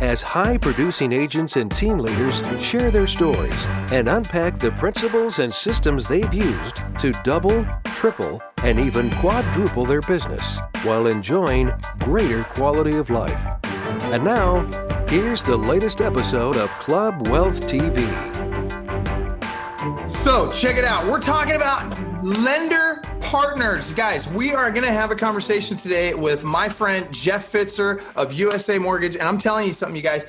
as high producing agents and team leaders share their stories and unpack the principles and systems they've used to double, triple, and even quadruple their business while enjoying greater quality of life. And now, here's the latest episode of Club Wealth TV. So, check it out. We're talking about lender partners. Guys, we are going to have a conversation today with my friend Jeff Fitzer of USA Mortgage. And I'm telling you something, you guys,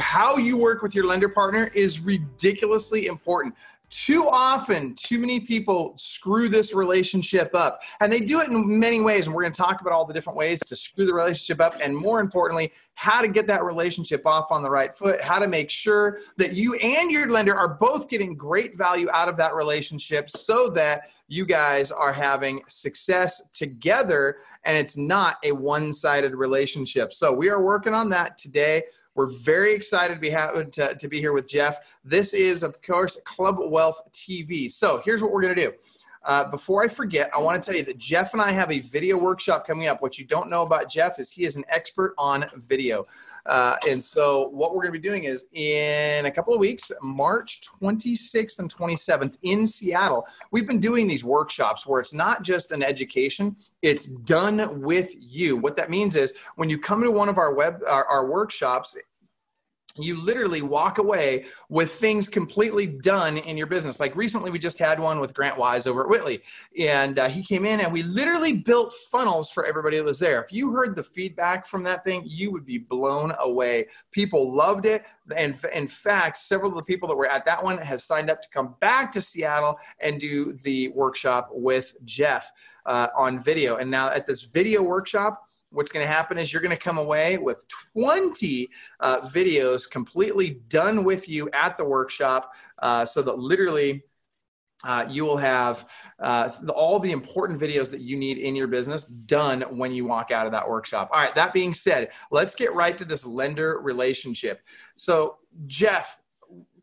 how you work with your lender partner is ridiculously important. Too often, too many people screw this relationship up. And they do it in many ways. And we're going to talk about all the different ways to screw the relationship up. And more importantly, how to get that relationship off on the right foot, how to make sure that you and your lender are both getting great value out of that relationship so that you guys are having success together and it's not a one sided relationship. So we are working on that today. We're very excited to be to, to be here with Jeff. This is, of course, Club Wealth TV. So here's what we're going to do. Uh, before I forget, I want to tell you that Jeff and I have a video workshop coming up. What you don't know about Jeff is he is an expert on video. Uh, and so, what we're going to be doing is in a couple of weeks, March 26th and 27th in Seattle, we've been doing these workshops where it's not just an education, it's done with you. What that means is when you come to one of our web our, our workshops, you literally walk away with things completely done in your business. Like recently, we just had one with Grant Wise over at Whitley, and uh, he came in and we literally built funnels for everybody that was there. If you heard the feedback from that thing, you would be blown away. People loved it, and in fact, several of the people that were at that one have signed up to come back to Seattle and do the workshop with Jeff uh, on video. And now at this video workshop what's going to happen is you're going to come away with 20 uh, videos completely done with you at the workshop uh, so that literally uh, you will have uh, the, all the important videos that you need in your business done when you walk out of that workshop. All right, that being said, let's get right to this lender relationship. So, Jeff,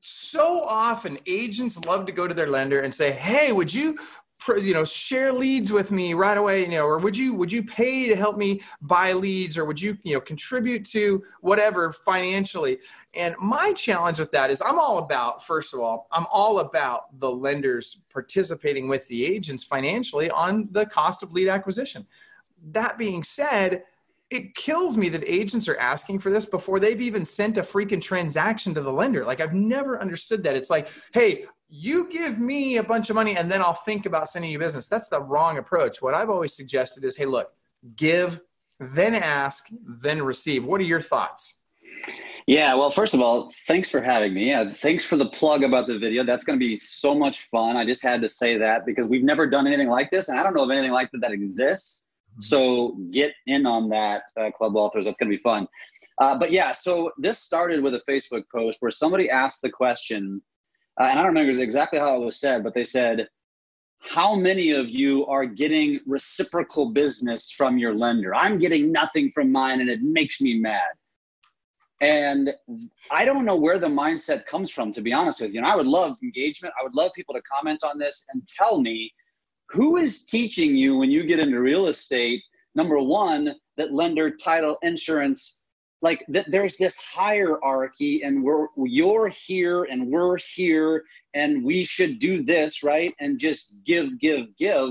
so often agents love to go to their lender and say, Hey, would you you know share leads with me right away you know or would you would you pay to help me buy leads or would you you know contribute to whatever financially and my challenge with that is i'm all about first of all i'm all about the lenders participating with the agents financially on the cost of lead acquisition that being said it kills me that agents are asking for this before they've even sent a freaking transaction to the lender. Like I've never understood that. It's like, hey, you give me a bunch of money and then I'll think about sending you business. That's the wrong approach. What I've always suggested is, hey, look, give, then ask, then receive. What are your thoughts? Yeah, well, first of all, thanks for having me. Yeah, thanks for the plug about the video. That's going to be so much fun. I just had to say that because we've never done anything like this, and I don't know of anything like that that exists. Mm-hmm. So get in on that, uh, Club Authors. That's going to be fun. Uh, but yeah, so this started with a Facebook post where somebody asked the question, uh, and I don't remember exactly how it was said, but they said, how many of you are getting reciprocal business from your lender? I'm getting nothing from mine and it makes me mad. And I don't know where the mindset comes from, to be honest with you. And I would love engagement. I would love people to comment on this and tell me who is teaching you when you get into real estate, number one, that lender, title, insurance like that there's this hierarchy and we're you're here and we're here and we should do this right? And just give give give.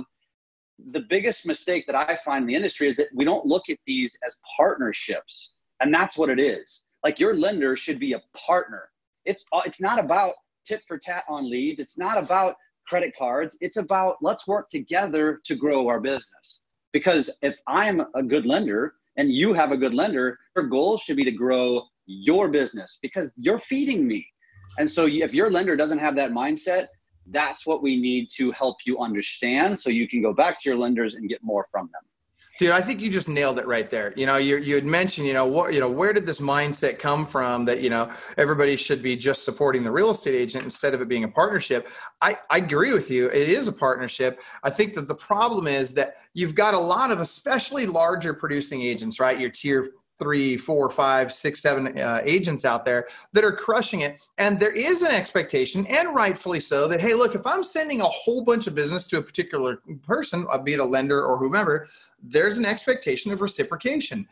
The biggest mistake that i find in the industry is that we don't look at these as partnerships. And that's what it is. Like your lender should be a partner. It's uh, it's not about tit for tat on leads. It's not about credit cards. It's about let's work together to grow our business. Because if i'm a good lender and you have a good lender, your goal should be to grow your business because you're feeding me. And so if your lender doesn't have that mindset, that's what we need to help you understand so you can go back to your lenders and get more from them. Dude, I think you just nailed it right there. You know, you you had mentioned, you know, what you know, where did this mindset come from that you know everybody should be just supporting the real estate agent instead of it being a partnership? I I agree with you. It is a partnership. I think that the problem is that you've got a lot of especially larger producing agents, right? Your tier three, four, five, six, seven uh, agents out there that are crushing it. And there is an expectation, and rightfully so, that hey, look, if I'm sending a whole bunch of business to a particular person, uh, be it a lender or whomever, there's an expectation of reciprocation.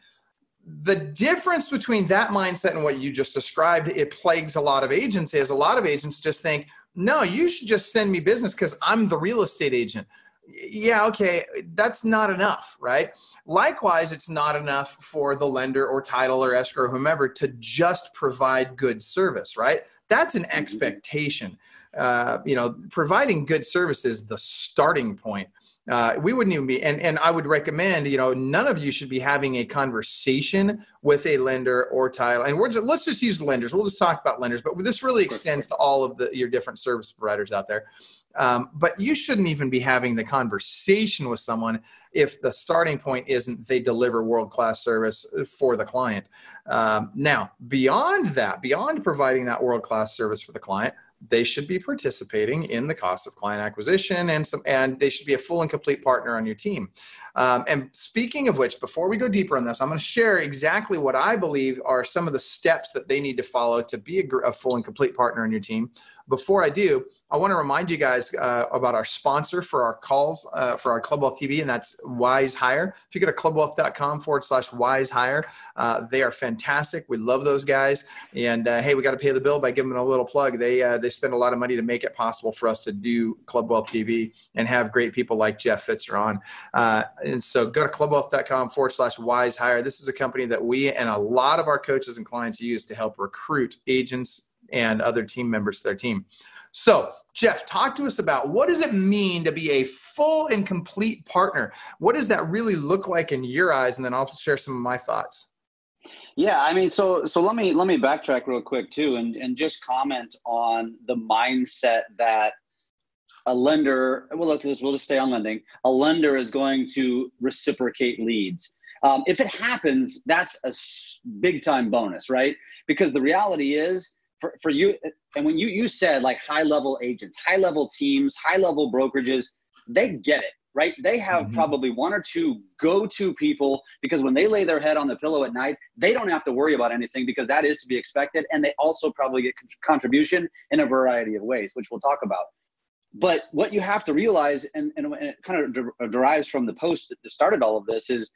The difference between that mindset and what you just described, it plagues a lot of agents. Is a lot of agents just think, no, you should just send me business because I'm the real estate agent yeah, okay, that's not enough, right? Likewise, it's not enough for the lender or title or escrow, or whomever, to just provide good service, right? That's an expectation. Uh, you know, providing good service is the starting point uh, we wouldn't even be and, and i would recommend you know none of you should be having a conversation with a lender or title and we're just, let's just use lenders we'll just talk about lenders but this really extends to all of the your different service providers out there um, but you shouldn't even be having the conversation with someone if the starting point isn't they deliver world class service for the client. Um, now beyond that beyond providing that world class service for the client they should be participating in the cost of client acquisition and some and they should be a full and complete partner on your team um, and speaking of which before we go deeper on this i'm going to share exactly what i believe are some of the steps that they need to follow to be a, a full and complete partner in your team before i do I want to remind you guys uh, about our sponsor for our calls uh, for our Club Wealth TV, and that's WizeHire. If you go to clubwealth.com forward slash WizeHire, uh, they are fantastic. We love those guys. And uh, hey, we got to pay the bill by giving them a little plug. They uh, they spend a lot of money to make it possible for us to do Club Wealth TV and have great people like Jeff Fitzer on. And so go to clubwealth.com forward slash WizeHire. This is a company that we and a lot of our coaches and clients use to help recruit agents and other team members to their team. So, Jeff, talk to us about what does it mean to be a full and complete partner? What does that really look like in your eyes? And then I'll share some of my thoughts. Yeah, I mean, so so let me let me backtrack real quick too, and and just comment on the mindset that a lender. Well, let's just we'll just stay on lending. A lender is going to reciprocate leads. Um, if it happens, that's a big time bonus, right? Because the reality is for, for you and when you you said like high level agents high level teams high level brokerages they get it right they have mm-hmm. probably one or two go-to people because when they lay their head on the pillow at night they don't have to worry about anything because that is to be expected and they also probably get contribution in a variety of ways which we'll talk about but what you have to realize and, and it kind of de- uh, derives from the post that started all of this is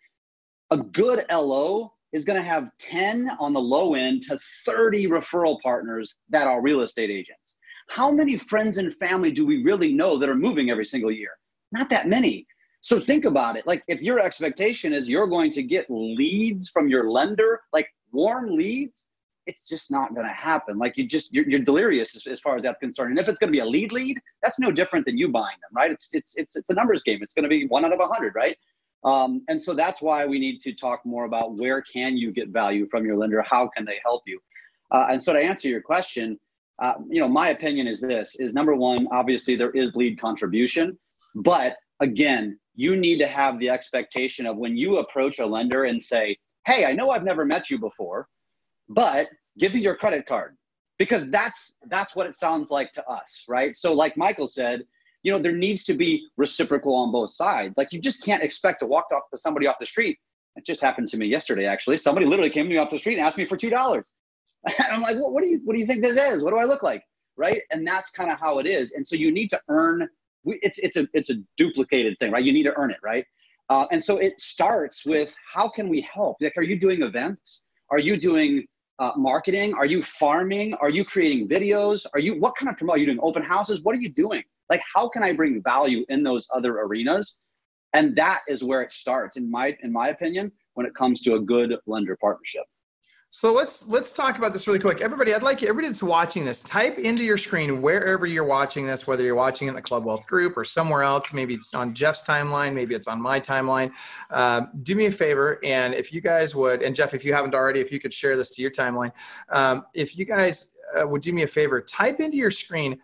a good lo is going to have 10 on the low end to 30 referral partners that are real estate agents. How many friends and family do we really know that are moving every single year? Not that many. So think about it. Like if your expectation is you're going to get leads from your lender, like warm leads, it's just not going to happen. Like you just you're, you're delirious as, as, far as that's concerned. And if it's going to be a lead lead, that's no different than you buying them, right? It's it's it's it's a numbers game. It's going to be one out of a hundred, right? Um, and so that's why we need to talk more about where can you get value from your lender? How can they help you? Uh, and so to answer your question, uh, you know, my opinion is this: is number one, obviously there is lead contribution, but again, you need to have the expectation of when you approach a lender and say, "Hey, I know I've never met you before, but give me your credit card," because that's that's what it sounds like to us, right? So, like Michael said, you know, there needs to be reciprocal on both sides. Like you just can't expect to walk off to somebody off the street. It just happened to me yesterday, actually. Somebody literally came to me off the street and asked me for two dollars. And I'm like, well, what do you what do you think this is? What do I look like? Right. And that's kind of how it is. And so you need to earn it's it's a it's a duplicated thing, right? You need to earn it, right? Uh, and so it starts with how can we help? Like, are you doing events? Are you doing uh, marketing? Are you farming? Are you creating videos? Are you what kind of promote? Are you doing open houses? What are you doing? Like, how can I bring value in those other arenas? And that is where it starts, in my in my opinion, when it comes to a good lender partnership. So let's let's talk about this really quick. Everybody, I'd like everybody that's watching this, type into your screen wherever you're watching this, whether you're watching in the Club Wealth group or somewhere else. Maybe it's on Jeff's timeline, maybe it's on my timeline. Um, do me a favor, and if you guys would, and Jeff, if you haven't already, if you could share this to your timeline, um, if you guys uh, would do me a favor, type into your screen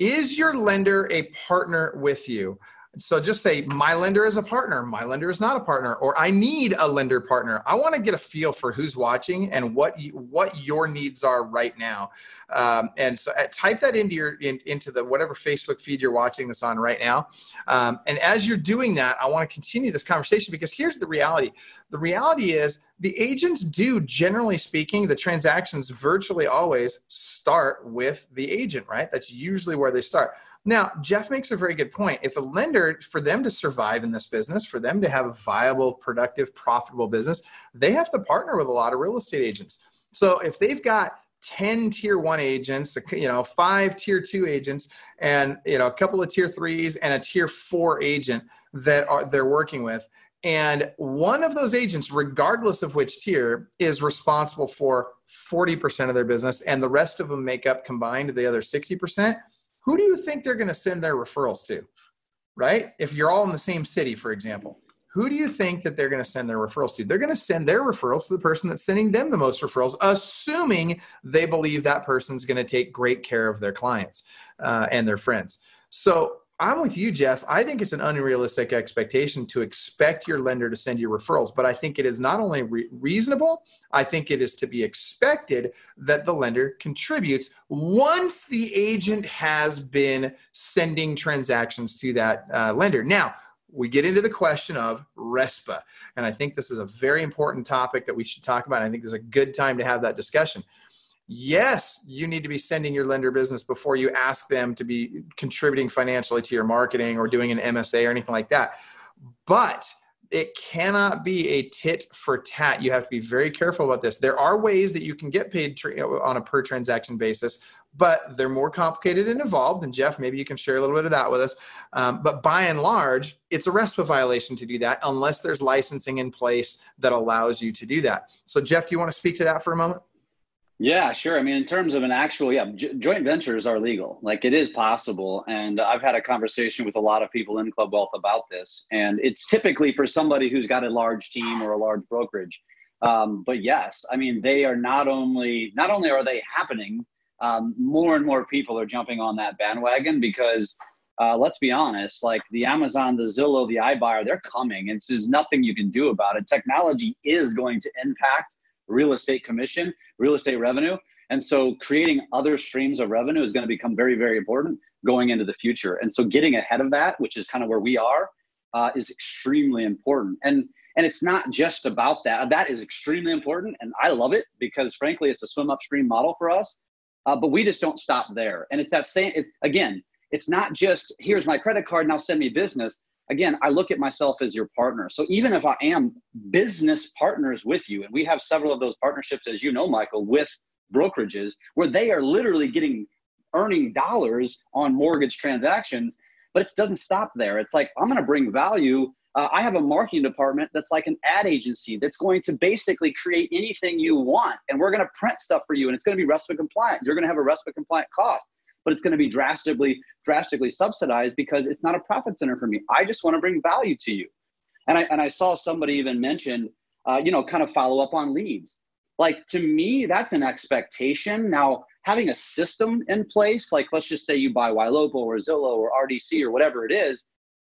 is your lender a partner with you? So just say, my lender is a partner, my lender is not a partner, or I need a lender partner. I want to get a feel for who's watching and what you, what your needs are right now. Um, and so uh, type that into your in, into the whatever Facebook feed you're watching this on right now. Um, and as you're doing that, I want to continue this conversation because here's the reality. The reality is the agents do generally speaking the transactions virtually always start with the agent right that's usually where they start now jeff makes a very good point if a lender for them to survive in this business for them to have a viable productive profitable business they have to partner with a lot of real estate agents so if they've got 10 tier one agents, you know, five tier two agents, and you know, a couple of tier threes and a tier four agent that are they're working with. And one of those agents, regardless of which tier, is responsible for 40% of their business, and the rest of them make up combined the other 60%. Who do you think they're going to send their referrals to? Right? If you're all in the same city, for example, who do you think that they're going to send their referrals to? They're going to send their referrals to the person that's sending them the most referrals, assuming they believe that person's going to take great care of their clients uh, and their friends. So I'm with you, Jeff. I think it's an unrealistic expectation to expect your lender to send you referrals, but I think it is not only re- reasonable, I think it is to be expected that the lender contributes once the agent has been sending transactions to that uh, lender. Now, we get into the question of RESPA, and I think this is a very important topic that we should talk about. I think this is a good time to have that discussion yes, you need to be sending your lender business before you ask them to be contributing financially to your marketing or doing an MSA or anything like that. But it cannot be a tit for tat. You have to be very careful about this. There are ways that you can get paid on a per transaction basis, but they're more complicated and involved. And Jeff, maybe you can share a little bit of that with us. Um, but by and large, it's a RESPA violation to do that unless there's licensing in place that allows you to do that. So, Jeff, do you want to speak to that for a moment? Yeah, sure. I mean, in terms of an actual, yeah, joint ventures are legal. Like it is possible. And I've had a conversation with a lot of people in Club Wealth about this. And it's typically for somebody who's got a large team or a large brokerage. Um, but yes, I mean, they are not only, not only are they happening, um, more and more people are jumping on that bandwagon because uh, let's be honest, like the Amazon, the Zillow, the iBuyer, they're coming. And there's nothing you can do about it. Technology is going to impact real estate commission, real estate revenue. And so creating other streams of revenue is going to become very, very important going into the future. And so getting ahead of that, which is kind of where we are, uh, is extremely important. And and it's not just about that. That is extremely important, and I love it because frankly, it's a swim upstream model for us. Uh, but we just don't stop there. And it's that same. It, again, it's not just here's my credit card now send me business again, I look at myself as your partner. So even if I am business partners with you, and we have several of those partnerships, as you know, Michael, with brokerages where they are literally getting earning dollars on mortgage transactions, but it doesn't stop there. It's like, I'm going to bring value. Uh, I have a marketing department that's like an ad agency that's going to basically create anything you want. And we're going to print stuff for you, and it's going to be RESPA compliant. You're going to have a RESPA compliant cost but it's going to be drastically drastically subsidized because it's not a profit center for me. I just want to bring value to you. And I and I saw somebody even mention, uh, you know, kind of follow up on leads. Like to me, that's an expectation. Now, having a system in place, like let's just say you buy Ylopo or Zillow or RDC or whatever it is,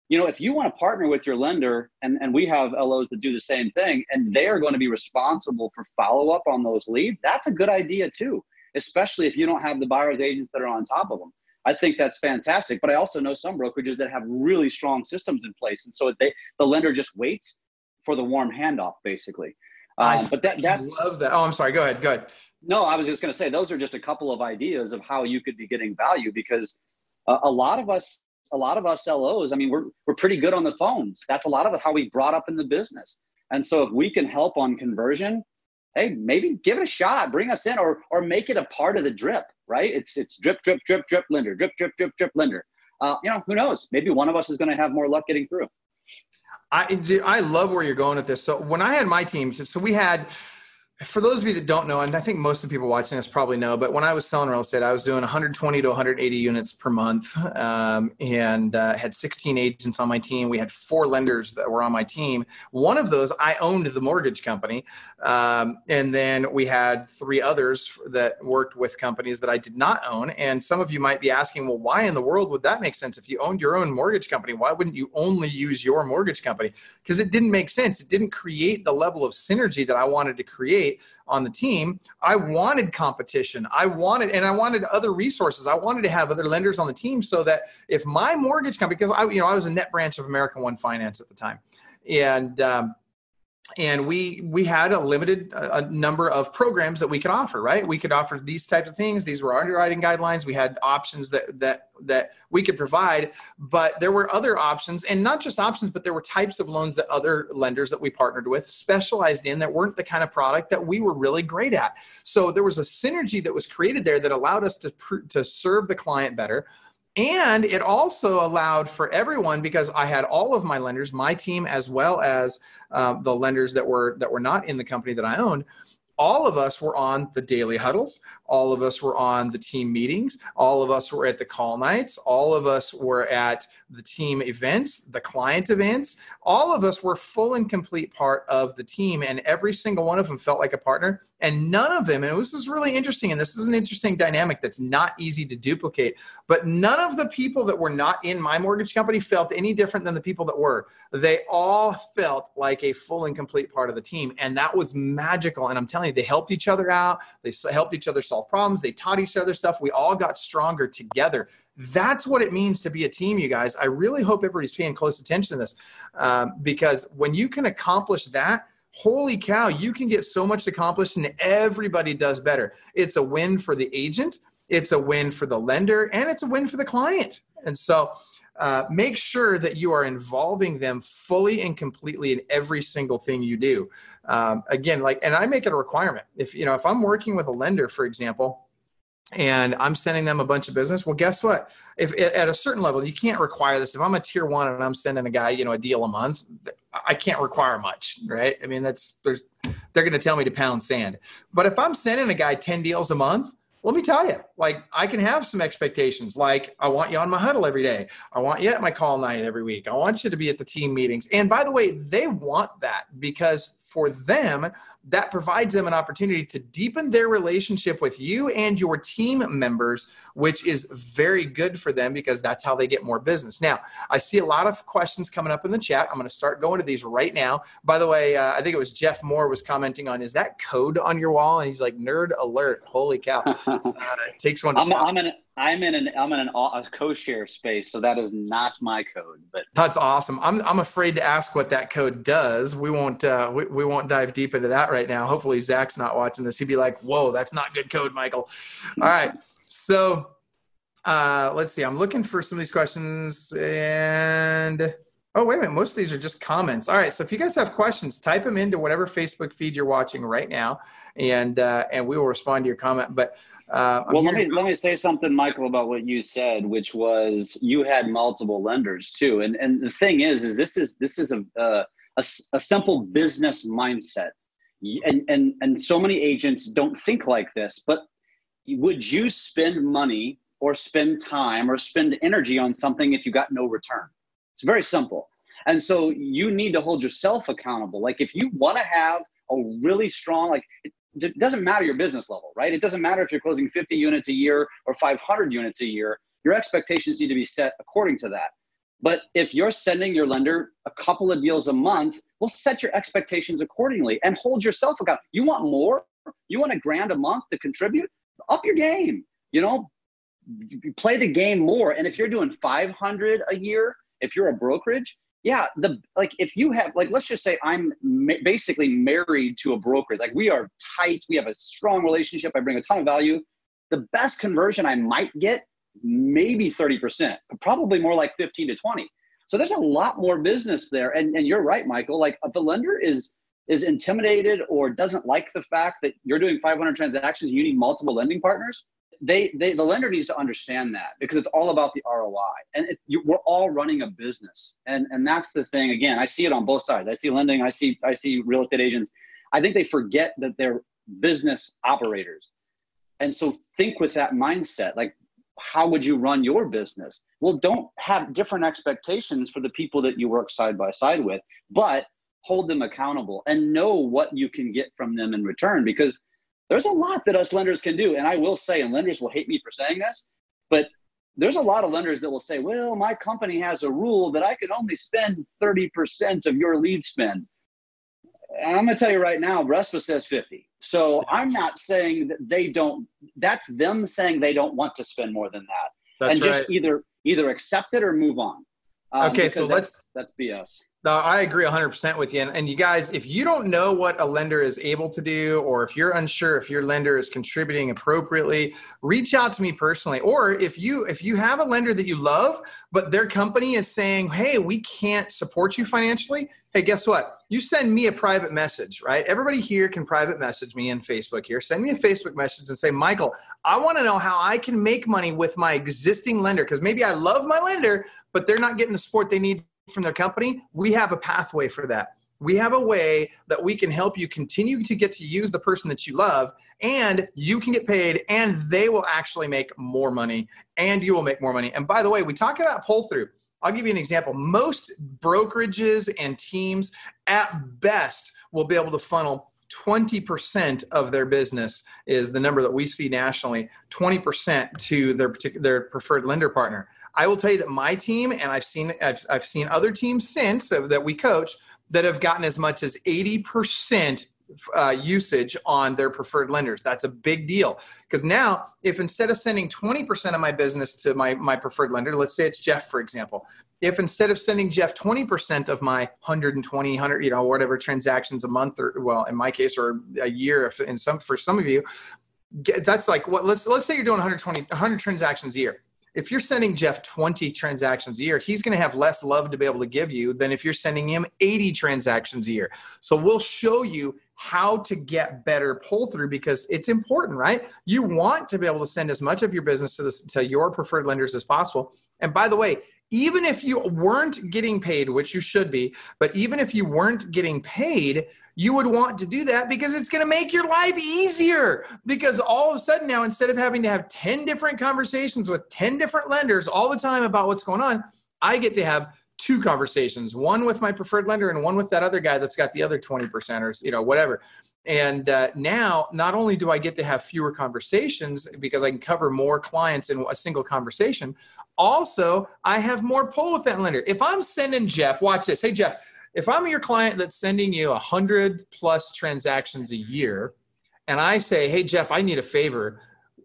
you know, if you want to partner with your lender, and, and we have LOs that do the same thing, and they're going to be responsible for follow up on those leads, that's a good idea too especially if you don't have the buyer's agents that are on top of them. I think that's fantastic. But I also know some brokerages that have really strong systems in place, and so they the lender just waits for the warm handoff, basically. Um, but that that's I love that. Oh, I'm sorry. Go ahead. Go ahead. No, I was just going to say those are just a couple of ideas of how you could be getting value because uh, a lot of us, a lot of us LOs, I mean, we're we're pretty good on the phones. That's a lot of how we brought up in the business. And so if we can help on conversion, hey, maybe give it a shot, bring us in, or or make it a part of the drip, right? It's it's drip, drip, drip, drip, lender, drip, drip, drip, drip, lender. Uh, you know, who knows? Maybe one of us is going to have more luck getting through. I I love where you're going with this. So when I had my team, so we had for those of you that don't know, and I think most of the people watching this probably know, but when I was selling real estate, I was doing 120 to 180 units per month, um, and uh, had 16 agents on my team. We had four lenders that were on my team. One of those, I owned the mortgage company, um, and then we had three others that worked with companies that I did not own. And some of you might be asking, well, why in the world would that make sense? If you owned your own mortgage company, why wouldn't you only use your mortgage company? Because it didn't make sense. It didn't create the level of synergy that I wanted to create on the team. I wanted competition. I wanted, and I wanted other resources. I wanted to have other lenders on the team so that if my mortgage company, because I, you know, I was a net branch of American One Finance at the time, and um, and we we had a limited a number of programs that we could offer right? We could offer these types of things. These were underwriting guidelines. We had options that that that we could provide. But there were other options and not just options but there were types of loans that other lenders that we partnered with specialized in that weren't the kind of product that we were really great at. So there was a synergy that was created there that allowed us to to serve the client better. And it also allowed for everyone because I had all of my lenders, my team, as well as um, the lenders that were that were not in the company that I owned, all of us were on the daily huddles. All of us were on the team meetings. All of us were at the call nights. All of us were at the team events, the client events. All of us were full and complete part of the team, and every single one of them felt like a partner. And none of them, and this is really interesting, and this is an interesting dynamic that's not easy to duplicate, but none of the people that were not in my mortgage company felt any different than the people that were. They all felt like a full and complete part of the team. And that was magical. And I'm telling you, they helped each other out, they helped each other solve problems, they taught each other stuff. We all got stronger together. That's what it means to be a team, you guys. I really hope everybody's paying close attention to this um, because when you can accomplish that, holy cow, you can get so much accomplished and everybody does better. It's a win for the agent, it's a win for the lender, and it's a win for the client. And so, uh, make sure that you are involving them fully and completely in every single thing you do. Um, again, like, and I make it a requirement. If you know, if I'm working with a lender, for example, and I'm sending them a bunch of business. Well, guess what? If at a certain level, you can't require this. If I'm a tier one and I'm sending a guy, you know, a deal a month, I can't require much, right? I mean, that's there's they're going to tell me to pound sand. But if I'm sending a guy 10 deals a month, let me tell you, like I can have some expectations. Like I want you on my huddle every day. I want you at my call night every week. I want you to be at the team meetings. And by the way, they want that because for them, that provides them an opportunity to deepen their relationship with you and your team members, which is very good for them because that's how they get more business. Now, I see a lot of questions coming up in the chat. I'm going to start going to these right now. By the way, uh, I think it was Jeff Moore was commenting on, is that code on your wall? And he's like, nerd alert. Holy cow. Uh, takes one to I'm, I'm, in, I'm in an, I'm in an, a co-share space. So that is not my code, but that's awesome. I'm, I'm afraid to ask what that code does. We won't, uh, we, we won't dive deep into that right now. Hopefully Zach's not watching this. He'd be like, whoa, that's not good code, Michael. All right. So uh, let's see. I'm looking for some of these questions and oh, wait a minute. Most of these are just comments. All right. So if you guys have questions, type them into whatever Facebook feed you're watching right now and, uh, and we will respond to your comment. But uh, well, let me let me say something, Michael, about what you said, which was you had multiple lenders too, and and the thing is, is this is this is a uh, a, a simple business mindset. And, and, and so many agents don't think like this, but would you spend money or spend time or spend energy on something if you got no return? It's very simple. And so you need to hold yourself accountable. Like if you want to have a really strong, like it doesn't matter your business level, right? It doesn't matter if you're closing 50 units a year or 500 units a year. Your expectations need to be set according to that. But if you're sending your lender a couple of deals a month, well, set your expectations accordingly and hold yourself accountable. You want more? You want a grand a month to contribute? Up your game. You know, play the game more. And if you're doing 500 a year, if you're a brokerage, yeah, the like if you have like let's just say I'm ma- basically married to a broker. Like we are tight. We have a strong relationship. I bring a ton of value. The best conversion I might get maybe 30%, probably more like 15 to 20. So there's a lot more business there. And, and you're right, Michael. Like if lender is is intimidated or doesn't like the fact that you're doing 500 transactions, you need multiple lending partners. They, they the lender needs to understand that because it's all about the ROI. And it, you, we're all running a business, and and that's the thing. Again, I see it on both sides. I see lending. I see I see real estate agents. I think they forget that they're business operators. And so think with that mindset. Like, how would you run your business? Well, don't have different expectations for the people that you work side by side with, but hold them accountable and know what you can get from them in return because there's a lot that us lenders can do. And I will say, and lenders will hate me for saying this, but there's a lot of lenders that will say, well, my company has a rule that I can only spend 30% of your lead spend. And I'm going to tell you right now, RESPA says 50. So I'm not saying that they don't, that's them saying they don't want to spend more than that. That's and just right. either either accept it or move on. Um, okay, so let's that's BS. No, I agree 100% with you. And, and, you guys, if you don't know what a lender is able to do, or if you're unsure if your lender is contributing appropriately, reach out to me personally. Or if you if you have a lender that you love, but their company is saying, "Hey, we can't support you financially," hey, guess what? You send me a private message, right? Everybody here can private message me in Facebook here. Send me a Facebook message and say, Michael, I want to know how I can make money with my existing lender because maybe I love my lender, but they're not getting the support they need from their company, we have a pathway for that. We have a way that we can help you continue to get to use the person that you love, and you can get paid, and they will actually make more money, and you will make more money. And by the way, we talk about pull through. I'll give you an example. Most brokerages and teams, at best, will be able to funnel 20% of their business is the number that we see nationally 20% to their particular their preferred lender partner I will tell you that my team, and I've seen I've, I've seen other teams since that we coach that have gotten as much as 80% uh, usage on their preferred lenders. That's a big deal because now, if instead of sending 20% of my business to my, my preferred lender, let's say it's Jeff, for example, if instead of sending Jeff 20% of my 120, 100, you know, whatever transactions a month or, well, in my case, or a year, if in some, for some of you, that's like what, let's, let's say you're doing 120, 100 transactions a year if you're sending Jeff 20 transactions a year, he's going to have less love to be able to give you than if you're sending him 80 transactions a year. So we'll show you how to get better pull through because it's important, right? You want to be able to send as much of your business to to your preferred lenders as possible. And by the way, even if you weren't getting paid, which you should be, but even if you weren't getting paid, you would want to do that because it's going to make your life easier. Because all of a sudden now, instead of having to have 10 different conversations with 10 different lenders all the time about what's going on, I get to have two conversations one with my preferred lender and one with that other guy that's got the other 20% or, you know, whatever. And uh, now, not only do I get to have fewer conversations because I can cover more clients in a single conversation, also I have more pull with that lender. If I'm sending Jeff, watch this. Hey, Jeff, if I'm your client that's sending you a hundred plus transactions a year, and I say, "Hey Jeff, I need a favor,"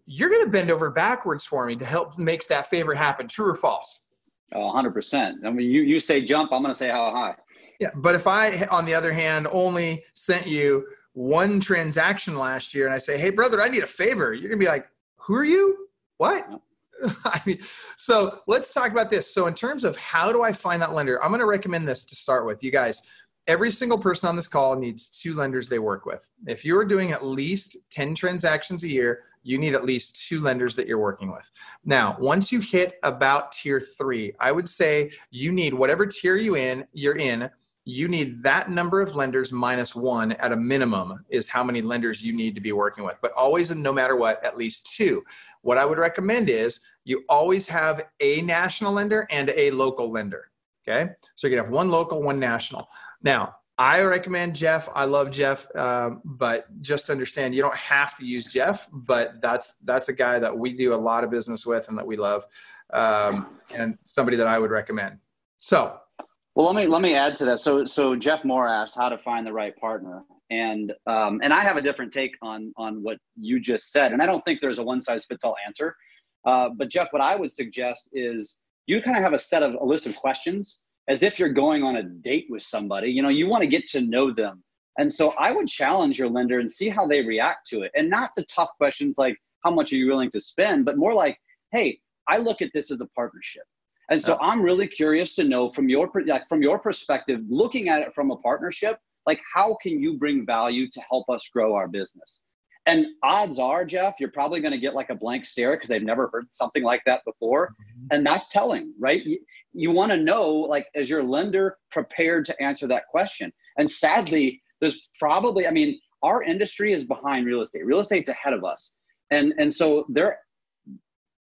you're going to bend over backwards for me to help make that favor happen. True or false? Oh, 100%. I mean, you, you say jump, I'm going to say how high. Yeah. But if I, on the other hand, only sent you one transaction last year and I say, hey, brother, I need a favor, you're going to be like, who are you? What? I mean, so let's talk about this. So, in terms of how do I find that lender, I'm going to recommend this to start with. You guys, every single person on this call needs two lenders they work with. If you're doing at least 10 transactions a year, you need at least two lenders that you're working with. Now, once you hit about tier three, I would say you need whatever tier you in, you're in, you need that number of lenders minus one at a minimum is how many lenders you need to be working with. But always, and no matter what, at least two. What I would recommend is you always have a national lender and a local lender. Okay. So you can have one local, one national. Now, I recommend Jeff. I love Jeff, um, but just understand you don't have to use Jeff. But that's that's a guy that we do a lot of business with and that we love, um, and somebody that I would recommend. So well, let me let me add to that. So so Jeff Moore asked how to find the right partner, and um, and I have a different take on on what you just said, and I don't think there's a one size fits all answer. Uh, but Jeff, what I would suggest is you kind of have a set of a list of questions as if you're going on a date with somebody. You know, you want to get to know them, and so I would challenge your lender and see how they react to it, and not the tough questions like how much are you willing to spend, but more like, hey, I look at this as a partnership and so I'm really curious to know from your like from your perspective, looking at it from a partnership, like how can you bring value to help us grow our business? And odds are, Jeff, you're probably going to get like a blank stare because they've never heard something like that before. Mm-hmm. And that's telling, right? You, you want to know, like, is your lender prepared to answer that question? And sadly, there's probably, I mean, our industry is behind real estate. Real estate's ahead of us. And, and so there,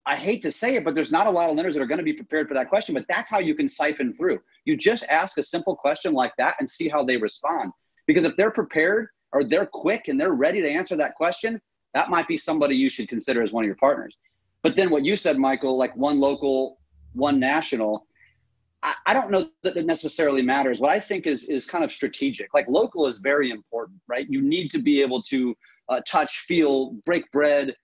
I hate to say it, but there's not a lot of lenders that are going to be prepared for that question. But that's how you can siphon through. You just ask a simple question like that and see how they respond. Because if they're prepared or they're quick and they're ready to answer that question, that might be somebody you should consider as one of your partners. But then what you said, Michael, like one local, one national, I, I don't know that it necessarily matters. What I think is is kind of strategic. Like local is very important, right? You need to be able to uh, touch, feel, break bread,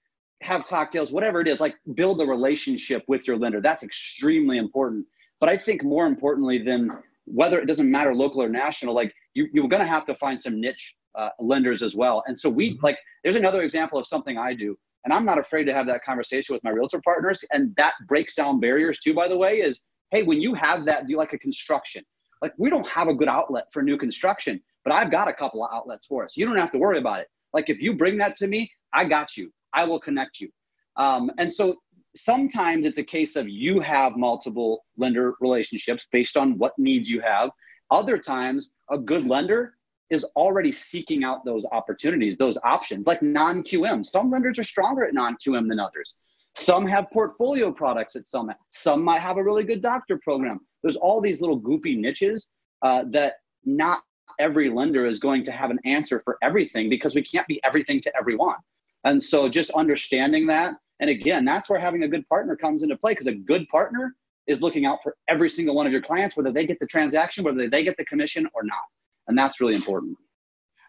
have cocktails, whatever it is, like build a relationship with your lender. That's extremely important. But I think more importantly than whether it doesn't matter local or national, like you, you're going to have to find some niche uh, lenders as well. And so we mm-hmm. like, there's another example of something I do. And I'm not afraid to have that conversation with my realtor partners. And that breaks down barriers too, by the way, is hey, when you have that, do like a construction? Like we don't have a good outlet for new construction, but I've got a couple of outlets for us. You don't have to worry about it. Like if you bring that to me, I got you. I will connect you. Um, and so sometimes it's a case of you have multiple lender relationships based on what needs you have. Other times, a good lender is already seeking out those opportunities, those options, like non QM. Some lenders are stronger at non QM than others. Some have portfolio products at some. Some might have a really good doctor program. There's all these little goofy niches uh, that not every lender is going to have an answer for everything because we can't be everything to everyone. And so just understanding that. And again, that's where having a good partner comes into play because a good partner is looking out for every single one of your clients, whether they get the transaction, whether they get the commission or not. And that's really important.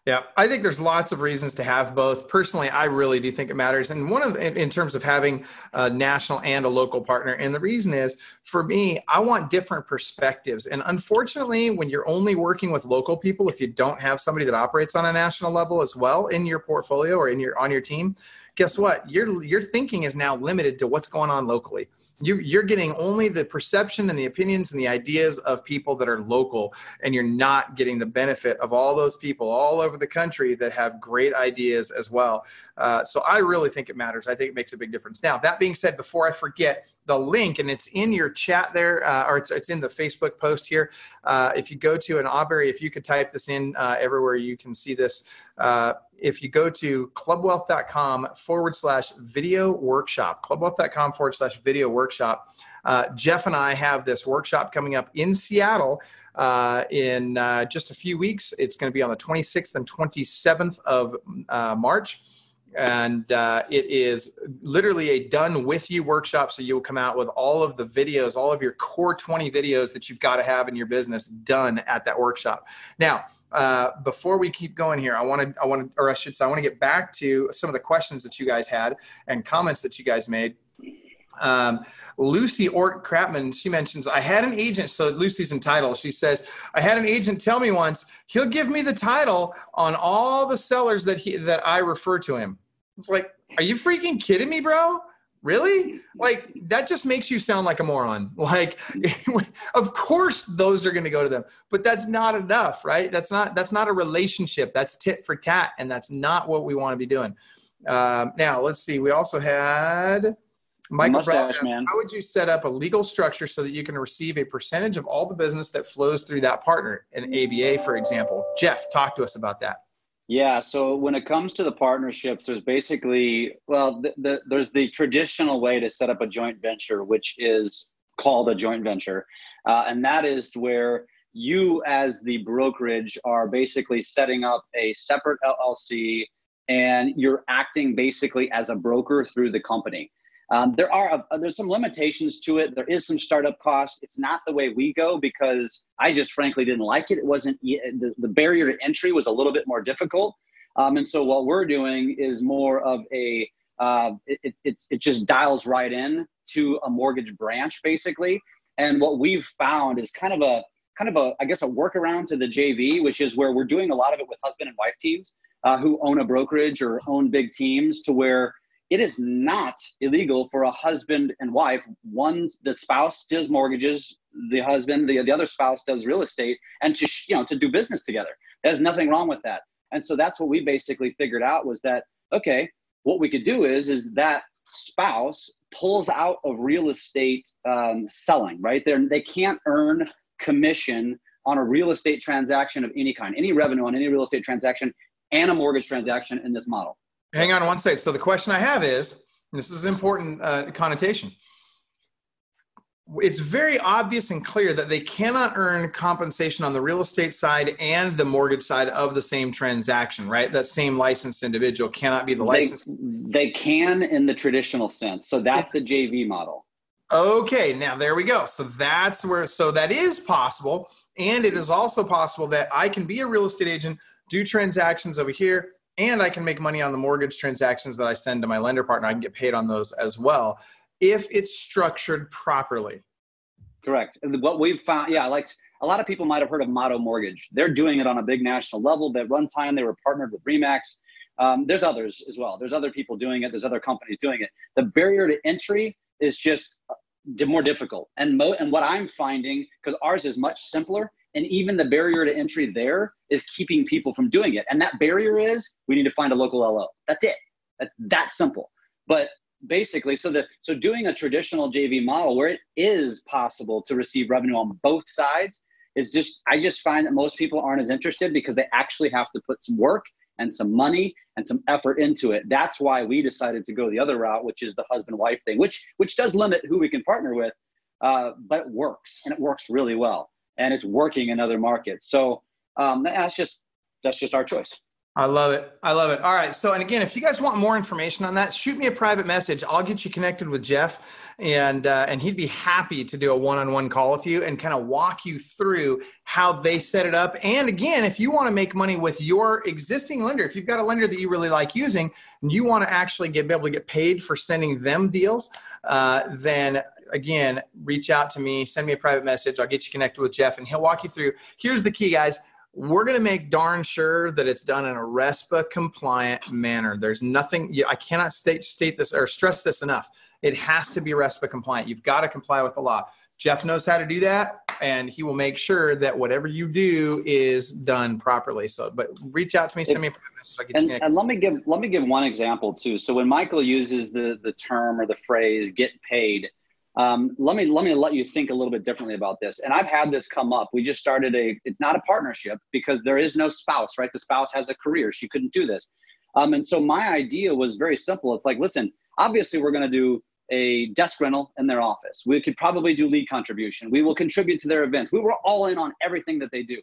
Yeah, I think there's lots of reasons to have both. Personally, I really do think it matters, and one of in, in terms of having a national and a local partner. And the reason is, for me, I want different perspectives. And unfortunately, when you're only working with local people, if you don't have somebody that operates on a national level as well in your portfolio or in your on your team, guess what? Your your thinking is now limited to what's going on locally you, you're getting only the perception and the opinions and the ideas of people that are local and you're not getting the benefit of all those people all over the country that have great ideas as well. Uh, so i really think it matters. I think it makes a big difference. Now that being said before i forget the link and it's in your chat there uh, or it's, it's in the facebook post here. Uh, if you go to an aubrey if you could type this in uh, everywhere you can see this uh, if you go to clubwealth.com forward slash video workshop clubwealth.com forward slash video workshop uh, jeff and i have this workshop coming up in seattle uh, in just a few weeks. It's going to be on the 26th and 27th of march and uh, it is literally a done with you workshop so you'll come out with all of the videos all of your core 20 videos that you've got to have in your business done at that workshop now uh, before we keep going here i want to i want to or i should say i want to get back to some of the questions that you guys had and comments that you guys made um, Lucy Ort Crapman, she mentions, I had an agent. So Lucy's entitled. She says, I had an agent tell me once, he'll give me the title on all the sellers that he that I refer to him. It's like, are you freaking kidding me, bro? Really? Like that just makes you sound like a moron. Like of course those are going to go to them, but that's not enough, right? That's not that's not a relationship. That's tit for tat and that's not what we want to be doing. Um, now, let's see. We also had Michael Mustache, man. how would you set up a legal structure so that you can receive a percentage of all the business that flows through that partner, an ABA, for example? Jeff, talk to us about that. Yeah. So when it comes to the partnerships, there's basically, well, the, the, there's the traditional way to set up a joint venture, which is called a joint venture. Uh, and that is where you, as the brokerage, are basically setting up a separate LLC and you're acting basically as a broker through the company. Um, there are uh, there's some limitations to it. There is some startup cost. It's not the way we go because I just frankly didn't like it. It wasn't the, the barrier to entry was a little bit more difficult. Um, and so what we're doing is more of a uh, it, it, it just dials right in to a mortgage branch basically. And what we've found is kind of a kind of a I guess a workaround to the JV, which is where we're doing a lot of it with husband and wife teams uh, who own a brokerage or own big teams to where it is not illegal for a husband and wife one the spouse does mortgages the husband the, the other spouse does real estate and to you know to do business together. There's nothing wrong with that. And so that's what we basically figured out was that okay what we could do is is that spouse pulls out of real estate um, selling right? There they can't earn commission on a real estate transaction of any kind, any revenue on any real estate transaction and a mortgage transaction in this model. Hang on one second. So the question I have is, this is important uh, connotation. It's very obvious and clear that they cannot earn compensation on the real estate side and the mortgage side of the same transaction, right? That same licensed individual cannot be the licensed. They, they can in the traditional sense. So that's the JV model. Okay, now there we go. So that's where, so that is possible. And it is also possible that I can be a real estate agent, do transactions over here, and I can make money on the mortgage transactions that I send to my lender partner. I can get paid on those as well if it's structured properly. Correct. And what we've found, yeah, like a lot of people might have heard of Motto Mortgage. They're doing it on a big national level. That Runtime, they were partnered with Remax. Um, there's others as well. There's other people doing it. There's other companies doing it. The barrier to entry is just uh, more difficult. And mo- and what I'm finding, because ours is much simpler, and even the barrier to entry there is keeping people from doing it. And that barrier is we need to find a local LO. That's it. That's that simple. But basically, so the so doing a traditional JV model where it is possible to receive revenue on both sides is just I just find that most people aren't as interested because they actually have to put some work and some money and some effort into it. That's why we decided to go the other route, which is the husband wife thing, which which does limit who we can partner with, uh, but it works and it works really well and it's working in other markets. So um, that's just that's just our choice. I love it. I love it. All right. So, and again, if you guys want more information on that, shoot me a private message. I'll get you connected with Jeff, and uh, and he'd be happy to do a one-on-one call with you and kind of walk you through how they set it up. And again, if you want to make money with your existing lender, if you've got a lender that you really like using, and you want to actually get be able to get paid for sending them deals, uh, then again, reach out to me, send me a private message. I'll get you connected with Jeff and he'll walk you through. Here's the key, guys. We're going to make darn sure that it's done in a RESPA compliant manner. There's nothing, I cannot state, state this or stress this enough. It has to be RESPA compliant. You've got to comply with the law. Jeff knows how to do that, and he will make sure that whatever you do is done properly. So, but reach out to me, send me a private message. and, and let me give let me give one example too. So when Michael uses the the term or the phrase "get paid," Um, let me let me let you think a little bit differently about this. And I've had this come up. We just started a. It's not a partnership because there is no spouse, right? The spouse has a career. She couldn't do this. Um, and so my idea was very simple. It's like, listen, obviously we're going to do a desk rental in their office. We could probably do lead contribution. We will contribute to their events. We were all in on everything that they do.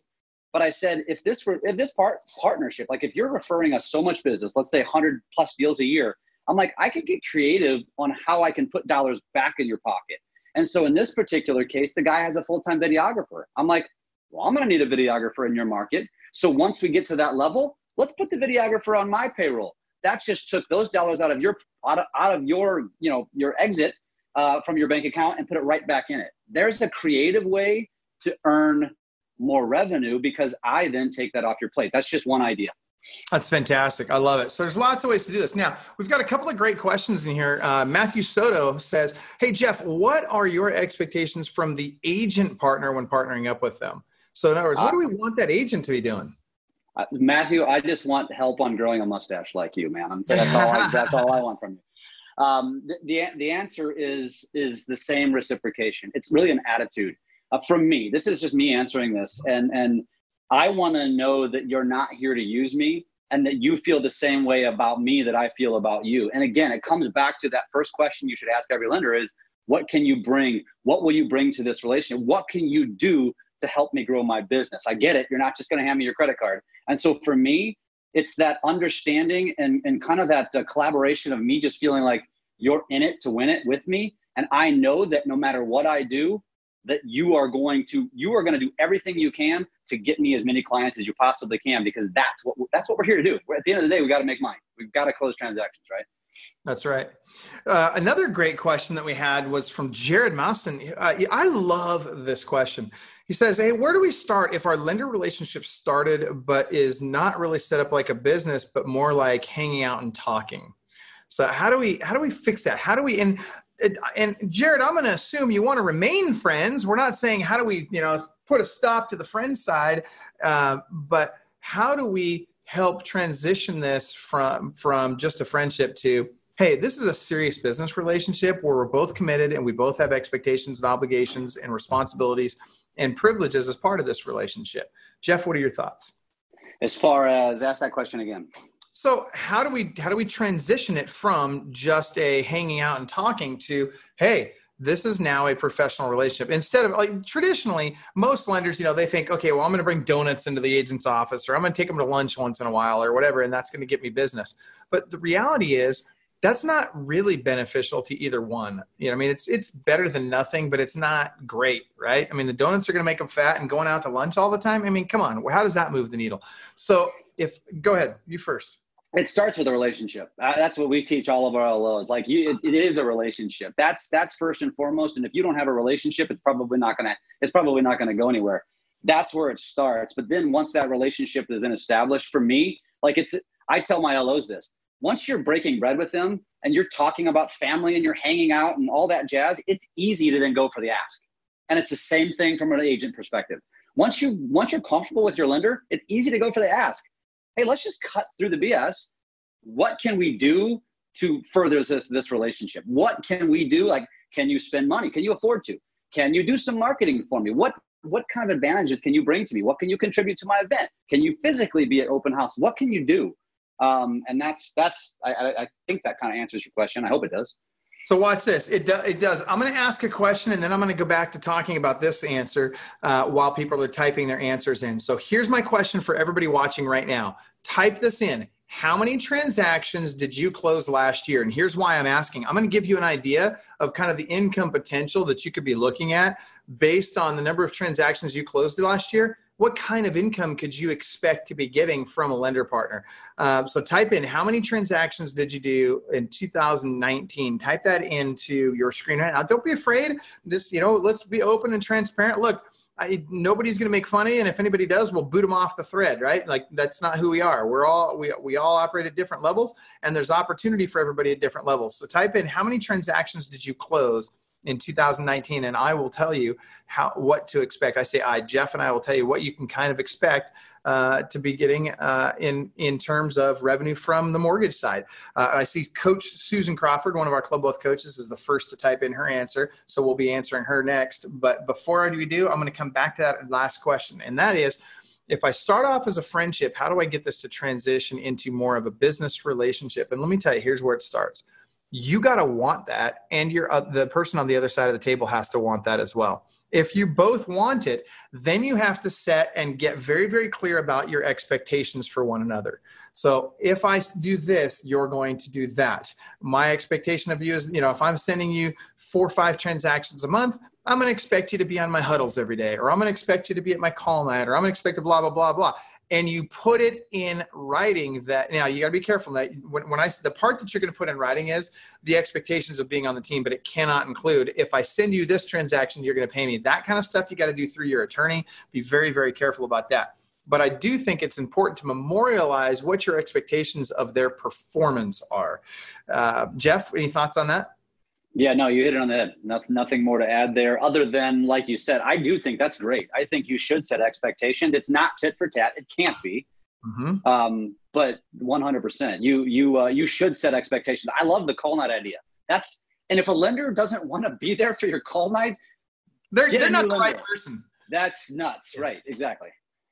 But I said, if this were if this part partnership, like if you're referring us so much business, let's say 100 plus deals a year, I'm like, I could get creative on how I can put dollars back in your pocket. And so in this particular case, the guy has a full time videographer. I'm like, well, I'm going to need a videographer in your market. So once we get to that level, let's put the videographer on my payroll. That just took those dollars out of your out of, out of your you know your exit uh, from your bank account and put it right back in it. There's a creative way to earn more revenue because I then take that off your plate. That's just one idea. That's fantastic. I love it. So there's lots of ways to do this. Now we've got a couple of great questions in here. Uh, Matthew Soto says, "Hey Jeff, what are your expectations from the agent partner when partnering up with them?" So in other words, what do we want that agent to be doing? Uh, Matthew, I just want help on growing a mustache like you, man. That's all. I, that's all I want from you. Um, the, the the answer is is the same reciprocation. It's really an attitude uh, from me. This is just me answering this, and and I want to know that you're not here to use me and that you feel the same way about me that I feel about you. And again, it comes back to that first question you should ask every lender is what can you bring? What will you bring to this relationship? What can you do to help me grow my business? I get it. You're not just going to hand me your credit card. And so for me, it's that understanding and, and kind of that uh, collaboration of me just feeling like you're in it to win it with me. And I know that no matter what I do, that you are going to you are going to do everything you can to get me as many clients as you possibly can because that's what that's what we're here to do. At the end of the day, we got to make money. We've got to close transactions, right? That's right. Uh, another great question that we had was from Jared Mouston. Uh, I love this question. He says, "Hey, where do we start if our lender relationship started but is not really set up like a business, but more like hanging out and talking?" So how do we how do we fix that? How do we and and Jared, I'm going to assume you want to remain friends. We're not saying how do we, you know, put a stop to the friend side, uh, but how do we help transition this from from just a friendship to hey, this is a serious business relationship where we're both committed and we both have expectations and obligations and responsibilities and privileges as part of this relationship. Jeff, what are your thoughts? As far as ask that question again. So how do we how do we transition it from just a hanging out and talking to hey this is now a professional relationship instead of like traditionally most lenders you know they think okay well i'm going to bring donuts into the agent's office or i'm going to take them to lunch once in a while or whatever and that's going to get me business but the reality is that's not really beneficial to either one. You know, I mean, it's it's better than nothing, but it's not great, right? I mean, the donuts are going to make them fat, and going out to lunch all the time. I mean, come on, how does that move the needle? So, if go ahead, you first. It starts with a relationship. Uh, that's what we teach all of our LOs. Like, you, it, it is a relationship. That's that's first and foremost. And if you don't have a relationship, it's probably not gonna it's probably not gonna go anywhere. That's where it starts. But then once that relationship is in established, for me, like it's I tell my LOs this once you're breaking bread with them and you're talking about family and you're hanging out and all that jazz, it's easy to then go for the ask. And it's the same thing from an agent perspective. Once you once you're comfortable with your lender, it's easy to go for the ask. Hey, let's just cut through the BS. What can we do to further this, this relationship? What can we do? Like, can you spend money? Can you afford to? Can you do some marketing for me? What what kind of advantages can you bring to me? What can you contribute to my event? Can you physically be at open house? What can you do? Um, and that's that's I, I think that kind of answers your question. I hope it does. So watch this. It, do, it does. I'm going to ask a question and then I'm going to go back to talking about this answer uh, while people are typing their answers in. So here's my question for everybody watching right now. Type this in. How many transactions did you close last year? And here's why I'm asking. I'm going to give you an idea of kind of the income potential that you could be looking at based on the number of transactions you closed last year what kind of income could you expect to be getting from a lender partner? Uh, so type in how many transactions did you do in 2019? Type that into your screen right now. Don't be afraid. Just, you know, let's be open and transparent. Look, I, nobody's going to make fun of you, and if anybody does, we'll boot them off the thread, right? Like that's not who we are. We're all we we all operate at different levels, and there's opportunity for everybody at different levels. So type in how many transactions did you close in 2019 and i will tell you how what to expect. I say i jeff and i will tell you what you can kind of expect uh, to be getting uh, in in terms of revenue from the mortgage side. Uh, i see coach susan crawford one of our club wealth coaches is the first to type in her answer so we'll be answering her next. But before we do i'm going to come back to that last question and that is if I start off as a friendship, how do I get this to transition into more of a business relationship? And let me tell you, here's where it starts you got to want that and you're uh, the person on the other side of the table has to want that as well. If you both want it then you have to set and get very very clear about your expectations for one another. So if i do this you're going to do that. My expectation of you is you know if i'm sending you four or five transactions a month i'm going to expect you to be on my huddles every day or i'm going to expect you to be at my call night or i'm going to expect to blah blah blah blah and you put it in writing that now you got to be careful that when, when i the part that you're going to put in writing is the expectations of being on the team but it cannot include if i send you this transaction you're going to pay me that kind of stuff you got to do through your attorney. Be very very careful about that. But i do think it's important to memorialize what your expectations of their performance are. Uh, jeff any thoughts on that yeah, no, you hit it on the head. Nothing, nothing more to add there, other than like you said. I do think that's great. I think you should set expectations. It's not tit for tat. It can't be. Mm-hmm. Um, but 100%, you you uh, you should set expectations. I love the call night idea. That's and if a lender doesn't want to be there for your call night, they're they're not the right person. That's nuts. Right? Exactly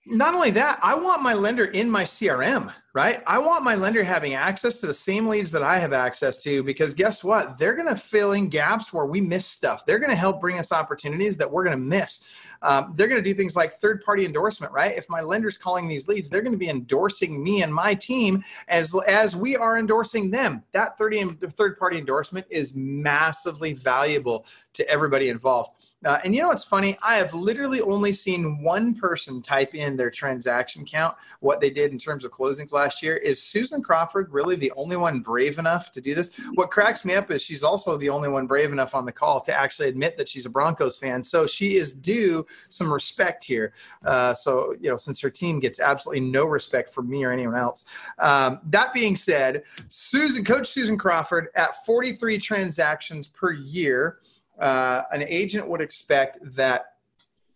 not only that, I want my lender in my CRM, right? I want my lender having access to the same leads that I have access to because guess what? They're going to fill in gaps where we miss stuff. They're going to help bring us opportunities that we're going to miss. Um, they're going to do things like third party endorsement, right? If my lender's calling these leads, they're going to be endorsing me and my team as, as we are endorsing them. That 30 third party endorsement is massively valuable to everybody involved. Uh, and you know what's funny? I have literally only seen one person type in their transaction count, what they did in terms of closings last year. Is Susan Crawford really the only one brave enough to do this? What cracks me up is she's also the only one brave enough on the call to actually admit that she's a Broncos fan. So she is due some respect here. Uh, so, you know, since her team gets absolutely no respect from me or anyone else. Um, that being said, Susan, Coach Susan Crawford at 43 transactions per year uh, an agent would expect that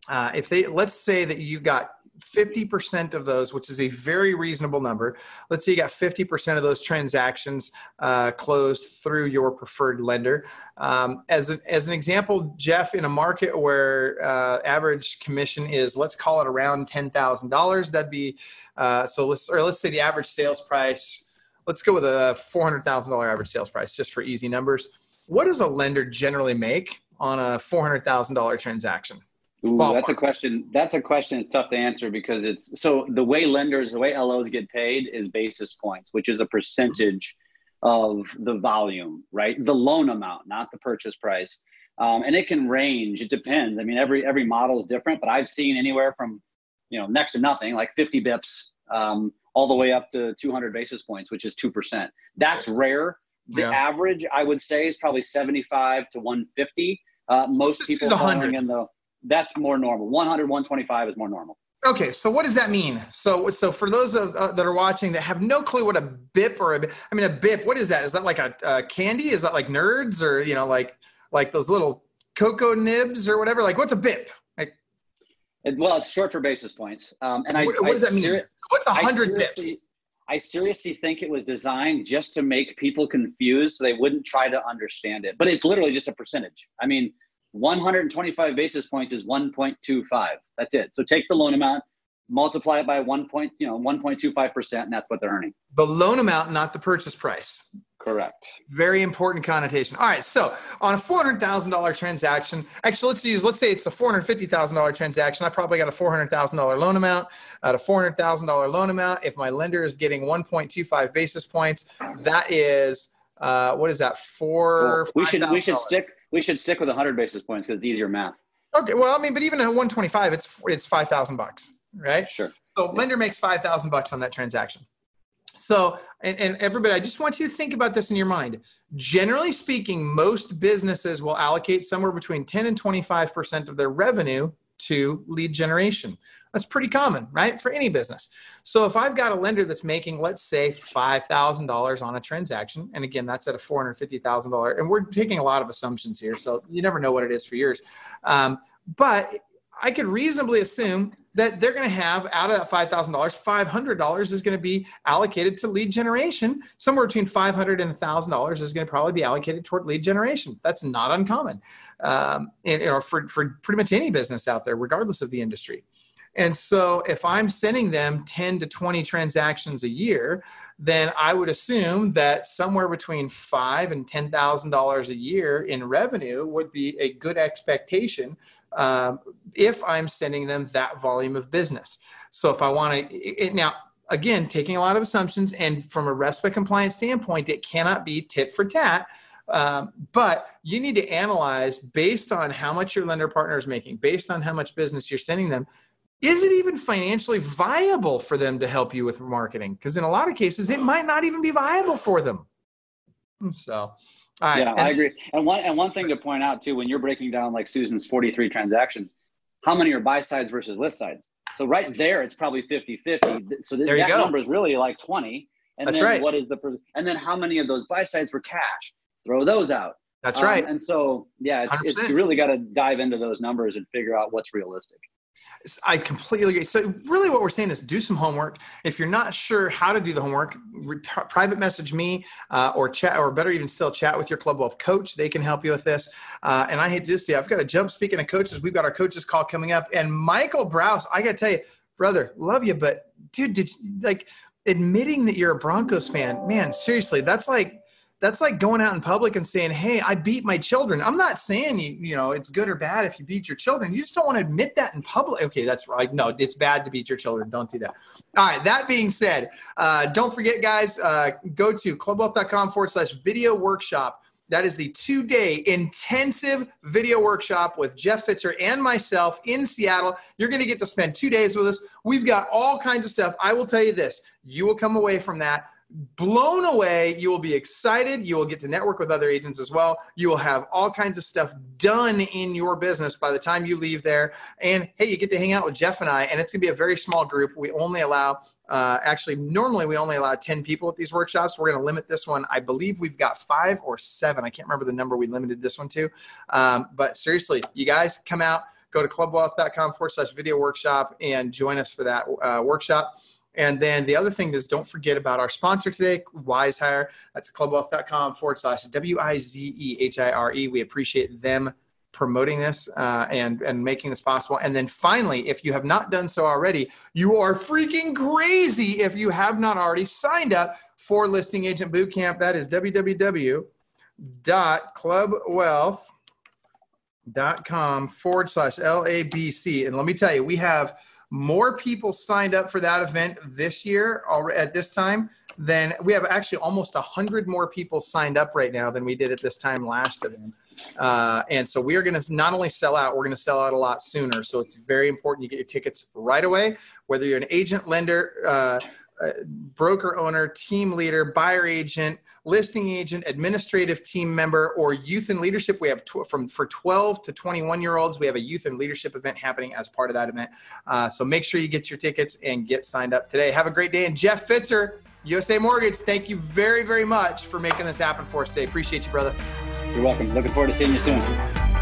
uh, if they let's say that you got 50% of those, which is a very reasonable number, let's say you got 50% of those transactions uh, closed through your preferred lender. Um, as, an, as an example, Jeff, in a market where uh, average commission is, let's call it around $10,000, that'd be, uh, so let's, or let's say the average sales price, let's go with a $400,000 average sales price just for easy numbers. What does a lender generally make on a $400,000 transaction? Ooh, that's a question. That's a question. It's tough to answer because it's so the way lenders, the way LOs get paid is basis points, which is a percentage of the volume, right? The loan amount, not the purchase price. Um, and it can range. It depends. I mean, every every model is different, but I've seen anywhere from, you know, next to nothing, like 50 bips, um, all the way up to 200 basis points, which is two percent. That's rare. The yeah. average, I would say, is probably 75 to 150. Uh, most people falling in the that's more normal. 100, 125 is more normal. Okay, so what does that mean? So, so for those of, uh, that are watching that have no clue what a BIP or a, I mean, a BIP, what is that? Is that like a, a candy? Is that like nerds or you know, like like those little cocoa nibs or whatever? Like, what's a BIP? Like, it, well, it's short for basis points. Um, and I, what, what does that mean? Seri- what's a hundred bips? I seriously think it was designed just to make people confused so they wouldn't try to understand it. But it's literally just a percentage. I mean, 125 basis points is 1.25. That's it. So take the loan amount, multiply it by one point, you know, 1.25 percent, and that's what they're earning. The loan amount, not the purchase price. Correct. Very important connotation. All right, so on a four hundred thousand dollar transaction, actually, let's use let's say it's a four hundred fifty thousand dollar transaction. I probably got a four hundred thousand dollar loan amount. At a four hundred thousand dollar loan amount, if my lender is getting one point two five basis points, that is uh, what is that? Four. Well, we should we should stick we should stick with 100 basis points because it's easier math. Okay, well, I mean, but even at 125, it's it's 5,000 bucks, right? Sure. So lender makes 5,000 bucks on that transaction. So, and, and everybody, I just want you to think about this in your mind. Generally speaking, most businesses will allocate somewhere between 10 and 25% of their revenue to lead generation. That's pretty common, right? For any business. So if I've got a lender that's making, let's say, $5,000 on a transaction, and again, that's at a $450,000, and we're taking a lot of assumptions here, so you never know what it is for yours. Um, but I could reasonably assume that they're going to have out of that $5,000, $500 is going to be allocated to lead generation. Somewhere between $500 and $1,000 is going to probably be allocated toward lead generation. That's not uncommon um, and, or for, for pretty much any business out there, regardless of the industry. And so if I'm sending them 10 to 20 transactions a year, then I would assume that somewhere between five and ten thousand dollars a year in revenue would be a good expectation um, if I'm sending them that volume of business. So if I want to now again taking a lot of assumptions and from a RESPA compliance standpoint, it cannot be tit for tat. Um, but you need to analyze based on how much your lender partner is making, based on how much business you're sending them, is it even financially viable for them to help you with marketing? Because in a lot of cases, it might not even be viable for them. So, yeah, and, I agree. And one and one thing to point out too, when you're breaking down like Susan's 43 transactions, how many are buy sides versus list sides? So right there, it's probably 50 50. So th- that go. number is really like 20. And That's then right. what is the and then how many of those buy sides were cash? Throw those out. That's um, right. And so yeah, it's, it's you really got to dive into those numbers and figure out what's realistic. I completely agree. So, really, what we're saying is do some homework. If you're not sure how to do the homework, re- private message me uh, or chat, or better even still, chat with your Club Wealth coach. They can help you with this. Uh, and I hate to just say, I've got to jump. Speaking of coaches, we've got our coaches call coming up. And Michael Browse, I got to tell you, brother, love you, but dude, did you, like admitting that you're a Broncos fan, man, seriously, that's like that's like going out in public and saying, "Hey, I beat my children." I'm not saying you, you know, it's good or bad if you beat your children. You just don't want to admit that in public. Okay, that's right. No, it's bad to beat your children. Don't do that. All right. That being said, uh, don't forget, guys, uh, go to clubwealth.com forward slash video workshop. That is the two day intensive video workshop with Jeff Fitzer and myself in Seattle. You're going to get to spend two days with us. We've got all kinds of stuff. I will tell you this you will come away from that blown away. You will be excited. You will get to network with other agents as well. You will have all kinds of stuff done in your business by the time you leave there. And hey, you get to hang out with Jeff and I, and it's going to be a very small group. We only allow uh, actually, normally we only allow 10 people at these workshops. We're going to limit this one. I believe we've got five or seven. I can't remember the number we limited this one to. Um, but seriously, you guys come out, go to clubwealth.com forward slash video workshop and join us for that uh, workshop. And then the other thing is don't forget about our sponsor today, WizeHire. That's clubwealth.com forward slash W I Z E H I R E. We appreciate them promoting this uh, and and making this possible. And then finally, if you have not done so already, you are freaking crazy if you have not already signed up for Listing Agent Bootcamp. That is www.clubwealth.com forward slash LABC. And let me tell you, we have more people signed up for that event this year at this time than we have actually almost 100 more people signed up right now than we did at this time last event. Uh, and so we are going to not only sell out we're going to sell out a lot sooner. So it's very important you get your tickets right away whether you're an agent lender uh, uh, broker owner, team leader, buyer agent, listing agent, administrative team member, or youth and leadership. We have tw- from for 12 to 21 year olds. We have a youth and leadership event happening as part of that event. Uh, so make sure you get your tickets and get signed up today. Have a great day. And Jeff Fitzer, USA Mortgage, thank you very very much for making this happen for us today. Appreciate you, brother. You're welcome. Looking forward to seeing you soon.